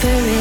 whispering